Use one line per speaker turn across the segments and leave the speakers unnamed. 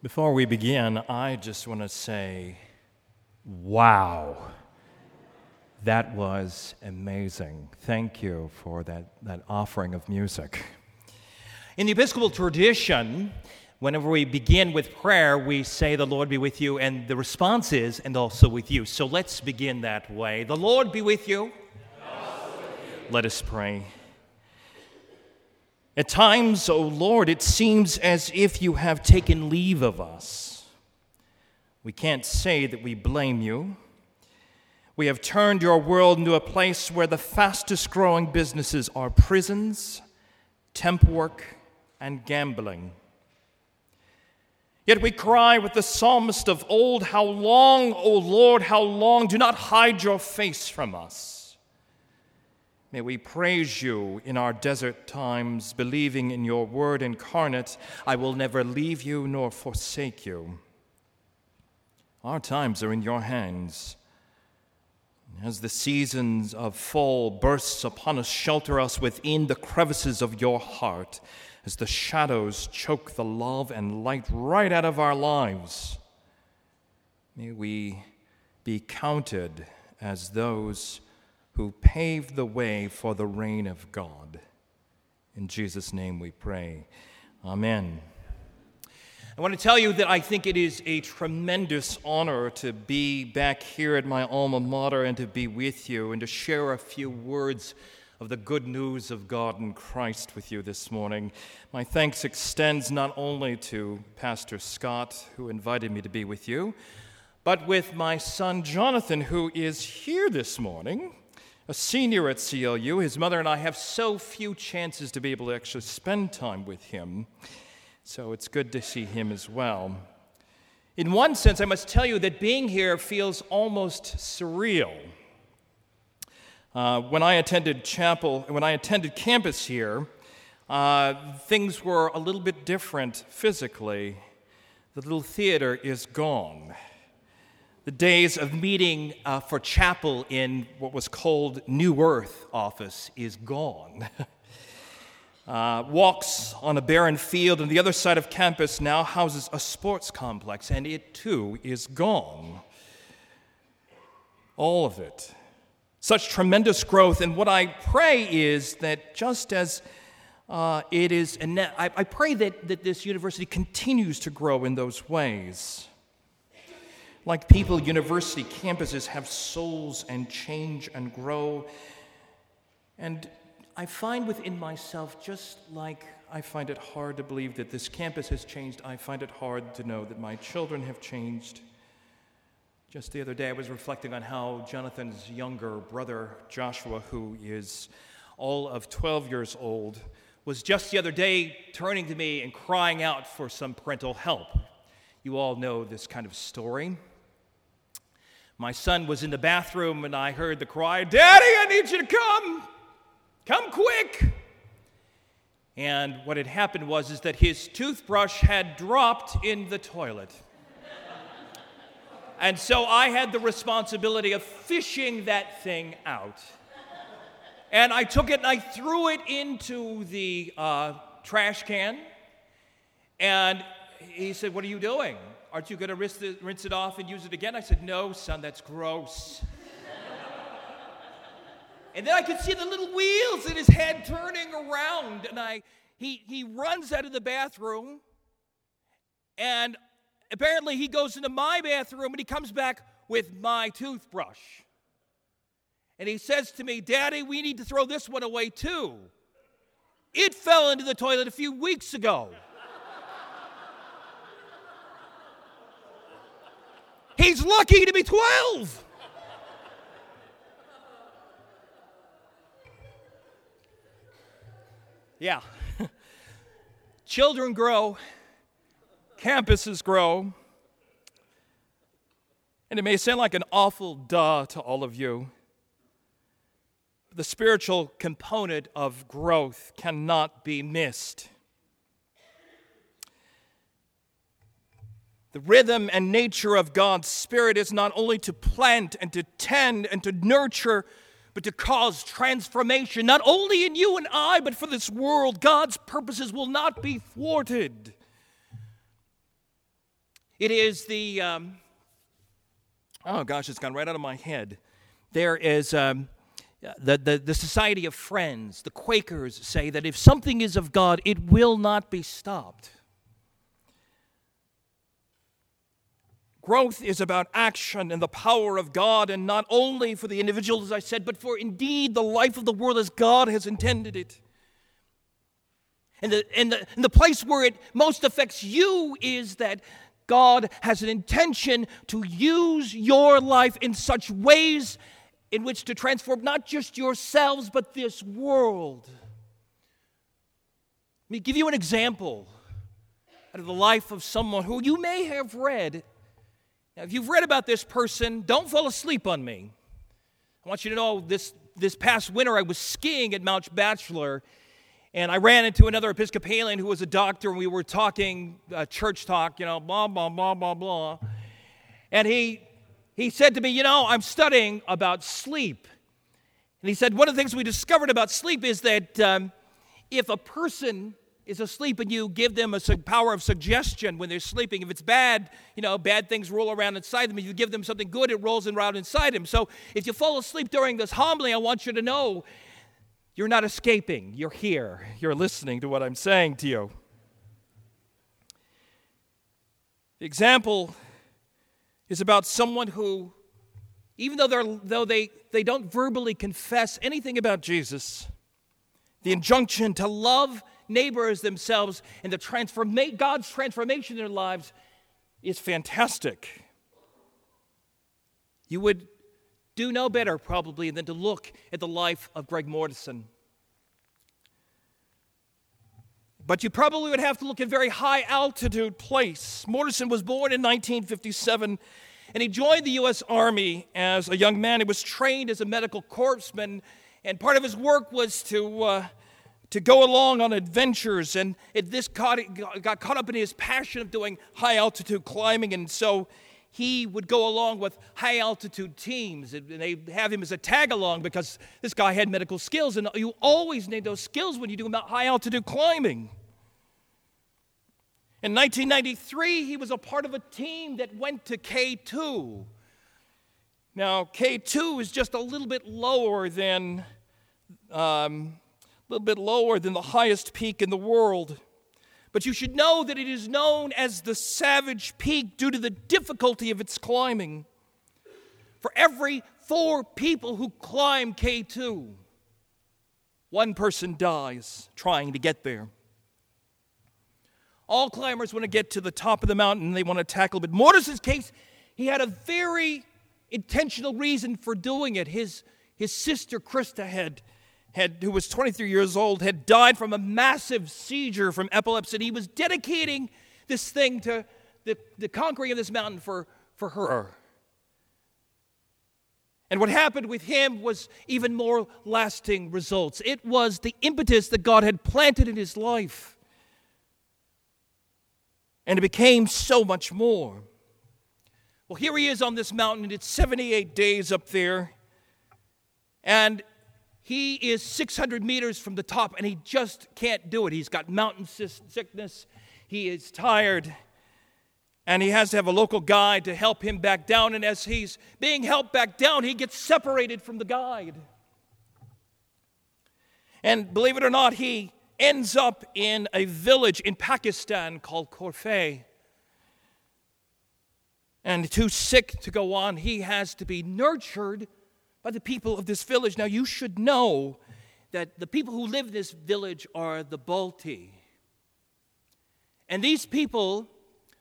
Before we begin, I just want to say, wow, that was amazing. Thank you for that, that offering of music. In the Episcopal tradition, whenever we begin with prayer, we say, The Lord be with you, and the response is, and also with you. So let's begin that way. The Lord be with you. With you. Let us pray. At times, O oh Lord, it seems as if you have taken leave of us. We can't say that we blame you. We have turned your world into a place where the fastest growing businesses are prisons, temp work, and gambling. Yet we cry with the psalmist of old, How long, O Lord, how long? Do not hide your face from us. May we praise you in our desert times, believing in your word incarnate, I will never leave you nor forsake you. Our times are in your hands. As the seasons of fall bursts upon us, shelter us within the crevices of your heart, as the shadows choke the love and light right out of our lives. May we be counted as those who paved the way for the reign of God. In Jesus' name we pray. Amen. I want to tell you that I think it is a tremendous honor to be back here at my alma mater and to be with you and to share a few words of the good news of God in Christ with you this morning. My thanks extends not only to Pastor Scott, who invited me to be with you, but with my son Jonathan, who is here this morning a senior at CLU. His mother and I have so few chances to be able to actually spend time with him. So it's good to see him as well. In one sense, I must tell you that being here feels almost surreal. Uh, when I attended chapel, when I attended campus here, uh, things were a little bit different physically. The little theater is gone. The days of meeting uh, for chapel in what was called New Earth office is gone. uh, walks on a barren field on the other side of campus now houses a sports complex, and it too is gone. All of it. Such tremendous growth. And what I pray is that just as uh, it is, I, I pray that, that this university continues to grow in those ways. Like people, university campuses have souls and change and grow. And I find within myself, just like I find it hard to believe that this campus has changed, I find it hard to know that my children have changed. Just the other day, I was reflecting on how Jonathan's younger brother, Joshua, who is all of 12 years old, was just the other day turning to me and crying out for some parental help. You all know this kind of story. My son was in the bathroom and I heard the cry, Daddy, I need you to come. Come quick. And what had happened was is that his toothbrush had dropped in the toilet. and so I had the responsibility of fishing that thing out. And I took it and I threw it into the uh, trash can. And he said, What are you doing? Aren't you going to rinse, it off and use it again? I said, No, son, that's gross. and then I could see the little wheels in his head turning around. And I, he, he runs out of the bathroom. And apparently he goes into my bathroom and he comes back with my toothbrush. And he says to me, Daddy, we need to throw this one away too. It fell into the toilet a few weeks ago. He's lucky to be 12. Yeah. Children grow, campuses grow, and it may sound like an awful duh to all of you. The spiritual component of growth cannot be missed. The rhythm and nature of God's Spirit is not only to plant and to tend and to nurture, but to cause transformation, not only in you and I, but for this world. God's purposes will not be thwarted. It is the, um, oh gosh, it's gone right out of my head. There is um, the, the, the Society of Friends, the Quakers say that if something is of God, it will not be stopped. Growth is about action and the power of God, and not only for the individual, as I said, but for indeed the life of the world as God has intended it. And the, and, the, and the place where it most affects you is that God has an intention to use your life in such ways in which to transform not just yourselves, but this world. Let me give you an example out of the life of someone who you may have read now, if you've read about this person, don't fall asleep on me. I want you to know this, this past winter I was skiing at Mount Bachelor, and I ran into another Episcopalian who was a doctor, and we were talking uh, church talk, you know, blah, blah, blah, blah, blah. And he, he said to me, You know, I'm studying about sleep. And he said, One of the things we discovered about sleep is that um, if a person is asleep and you give them a power of suggestion when they're sleeping. If it's bad, you know, bad things roll around inside them. If you give them something good, it rolls around inside them. So if you fall asleep during this homily, I want you to know you're not escaping. You're here. You're listening to what I'm saying to you. The example is about someone who, even though, though they, they don't verbally confess anything about Jesus, the injunction to love neighbors themselves and the transforma- God's transformation in their lives is fantastic. You would do no better, probably, than to look at the life of Greg Mortenson. But you probably would have to look at very high altitude place. Mortenson was born in 1957 and he joined the U.S. Army as a young man. He was trained as a medical corpsman, and part of his work was to uh, to go along on adventures, and it, this caught, got caught up in his passion of doing high altitude climbing, and so he would go along with high altitude teams, and they have him as a tag along because this guy had medical skills, and you always need those skills when you do high altitude climbing. In 1993, he was a part of a team that went to K2. Now, K2 is just a little bit lower than um, a little bit lower than the highest peak in the world. But you should know that it is known as the Savage Peak due to the difficulty of its climbing. For every four people who climb K2, one person dies trying to get there. All climbers want to get to the top of the mountain, they want to tackle, but Mortenson's case, he had a very intentional reason for doing it. His, his sister Krista had had, who was 23 years old, had died from a massive seizure from epilepsy. And he was dedicating this thing to the, the conquering of this mountain for, for her. And what happened with him was even more lasting results. It was the impetus that God had planted in his life. And it became so much more. Well, here he is on this mountain, and it's 78 days up there. And he is 600 meters from the top and he just can't do it. He's got mountain sickness, he is tired, and he has to have a local guide to help him back down. And as he's being helped back down, he gets separated from the guide. And believe it or not, he ends up in a village in Pakistan called Korphe. And too sick to go on, he has to be nurtured by the people of this village. Now, you should know that the people who live in this village are the Balti. And these people,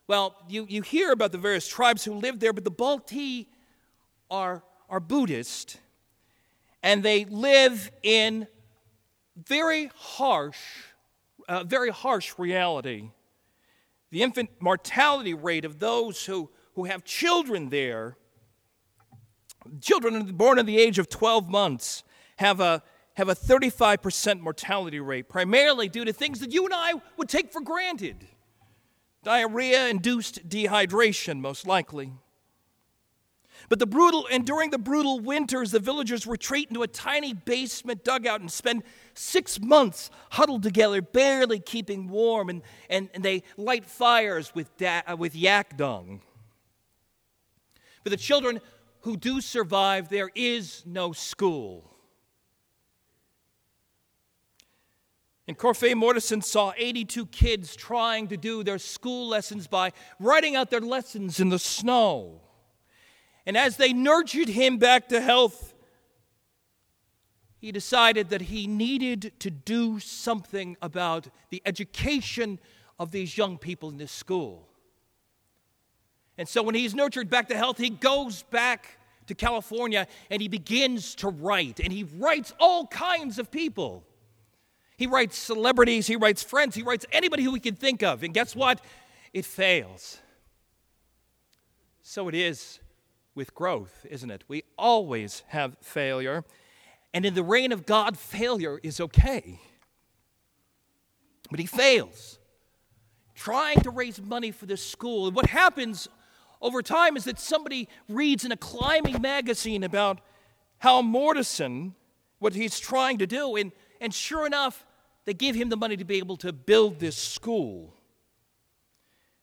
well, you, you hear about the various tribes who live there, but the Balti are, are Buddhist, and they live in very harsh, uh, very harsh reality. The infant mortality rate of those who, who have children there children born at the age of 12 months have a, have a 35% mortality rate, primarily due to things that you and I would take for granted diarrhea induced dehydration, most likely. But the brutal, and during the brutal winters, the villagers retreat into a tiny basement dugout and spend six months huddled together, barely keeping warm, and, and, and they light fires with, da, with yak dung. For the children who do survive, there is no school. And Korphe Mortenson saw 82 kids trying to do their school lessons by writing out their lessons in the snow. And as they nurtured him back to health, he decided that he needed to do something about the education of these young people in this school. And so when he's nurtured back to health, he goes back to California and he begins to write. And he writes all kinds of people. He writes celebrities, he writes friends, he writes anybody who he can think of. And guess what? It fails. So it is with growth, isn't it? We always have failure. And in the reign of God, failure is okay. But he fails trying to raise money for this school. And what happens over time is that somebody reads in a climbing magazine about how Mortenson, what he's trying to do, and, and sure enough, they give him the money to be able to build this school.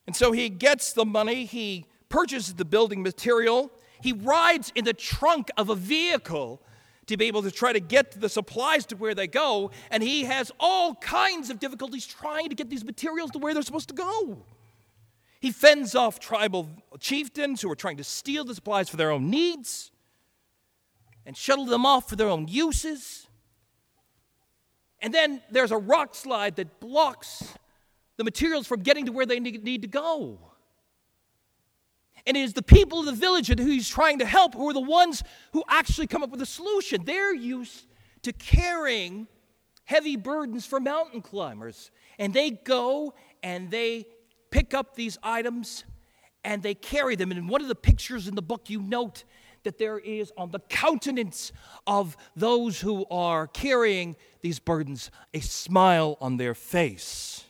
And so he gets the money, he purchases the building material, he rides in the trunk of a vehicle to be able to try to get the supplies to where they go, and he has all kinds of difficulties trying to get these materials to where they're supposed to go. He fends off tribal chieftains who are trying to steal the supplies for their own needs and shuttle them off for their own uses. And then there's a rock slide that blocks the materials from getting to where they need to go. And it is the people of the village who he's trying to help who are the ones who actually come up with a solution. They're used to carrying heavy burdens for mountain climbers. And they go and they pick up these items and they carry them. And in one of the pictures in the book, you note that there is on the countenance of those who are carrying these burdens a smile on their face.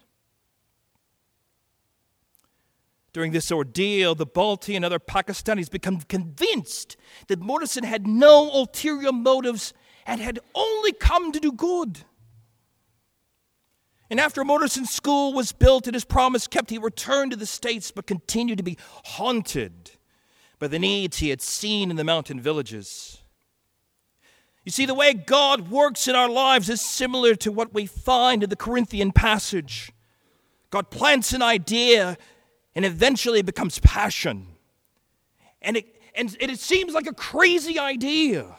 During this ordeal, the Balti and other Pakistanis become convinced that Mortenson had no ulterior motives and had only come to do good. And after Mortenson's school was built and his promise kept, he returned to the States but continued to be haunted by the needs he had seen in the mountain villages. You see, the way God works in our lives is similar to what we find in the Corinthian passage. God plants an idea and eventually it becomes passion. And it, and it seems like a crazy idea.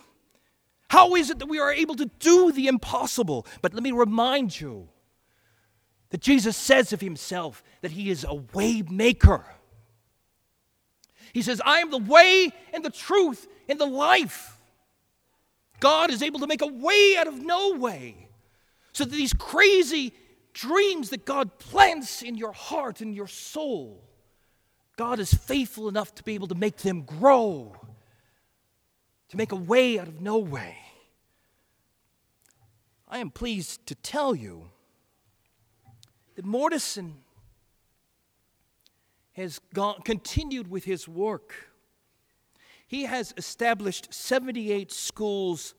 How is it that we are able to do the impossible? But let me remind you that Jesus says of himself that he is a way maker. He says, I am the way and the truth and the life. God is able to make a way out of no way. So that these crazy dreams that God plants in your heart and your soul God is faithful enough to be able to make them grow, to make a way out of no way. I am pleased to tell you that Mortenson has gone, continued with his work. He has established 78 schools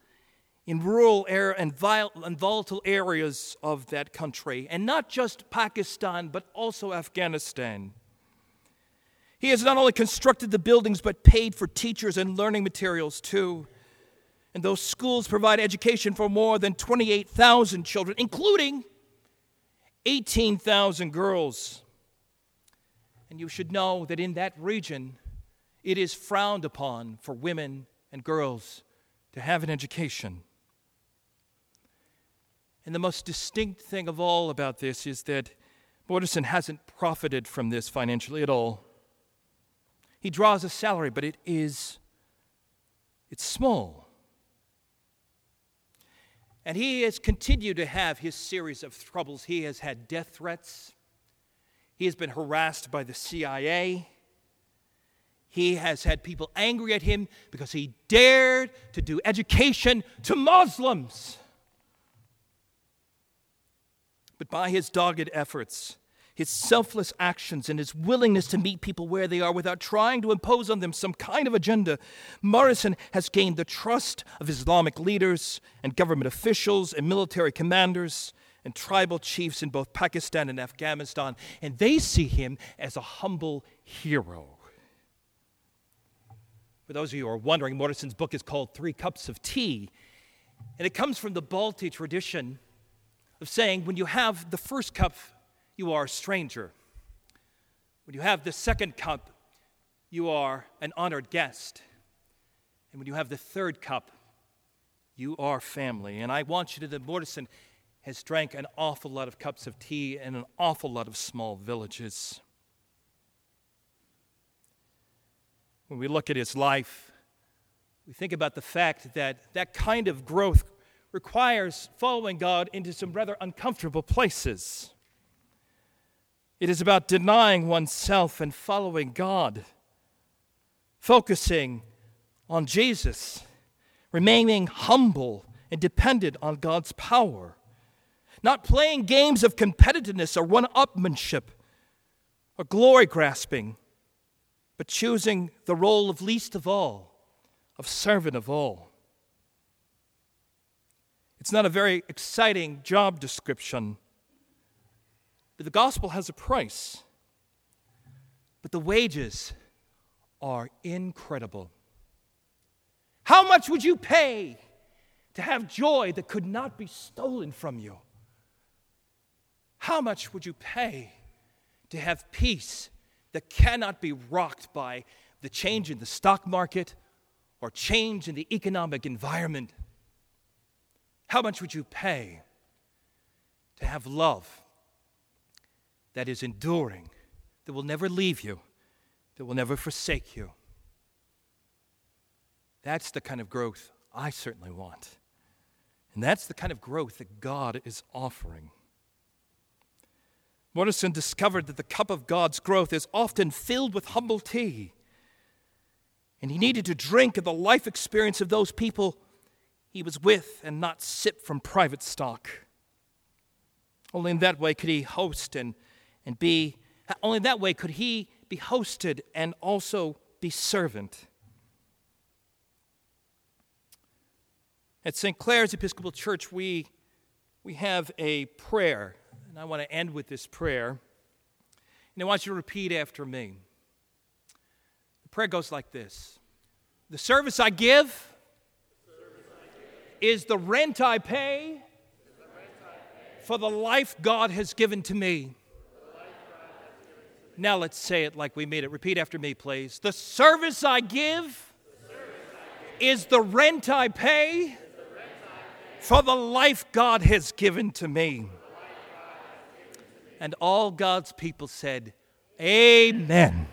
in rural and, and volatile areas of that country, and not just Pakistan, but also Afghanistan. He has not only constructed the buildings, but paid for teachers and learning materials too. And those schools provide education for more than 28,000 children, including 18,000 girls. And you should know that in that region, it is frowned upon for women and girls to have an education. And the most distinct thing of all about this is that Mortenson hasn't profited from this financially at all. He draws a salary, but it is it's small. And he has continued to have his series of troubles. He has had death threats. He has been harassed by the CIA. He has had people angry at him because he dared to do education to Muslims. But by his dogged efforts, his selfless actions and his willingness to meet people where they are without trying to impose on them some kind of agenda, Morrison has gained the trust of Islamic leaders and government officials and military commanders and tribal chiefs in both Pakistan and Afghanistan, and they see him as a humble hero. For those of you who are wondering, Morrison's book is called Three Cups of Tea, and it comes from the Balti tradition of saying when you have the first cup, you are a stranger. When you have the second cup, you are an honored guest. And when you have the third cup, you are family. And I want you to know that Morrison has drank an awful lot of cups of tea in an awful lot of small villages. When we look at his life, we think about the fact that that kind of growth requires following God into some rather uncomfortable places. It is about denying oneself and following God, focusing on Jesus, remaining humble and dependent on God's power, not playing games of competitiveness or one upmanship or glory grasping, but choosing the role of least of all, of servant of all. It's not a very exciting job description but the gospel has a price. But the wages are incredible. How much would you pay to have joy that could not be stolen from you? How much would you pay to have peace that cannot be rocked by the change in the stock market or change in the economic environment? How much would you pay to have love that is enduring, that will never leave you, that will never forsake you. That's the kind of growth I certainly want. And that's the kind of growth that God is offering. Morrison discovered that the cup of God's growth is often filled with humble tea. And he needed to drink of the life experience of those people he was with and not sip from private stock. Only in that way could he host and and be, only that way could he be hosted and also be servant. At St. Clare's Episcopal Church, we, we have a prayer, and I want to end with this prayer. And I want you to repeat after me. The prayer goes like this The service I give, is the rent I pay for the life God has given to me. Now let's say it like we made it. Repeat after me, please. The service I give, is the rent I pay for the life God has given to me. And all God's people said, Amen.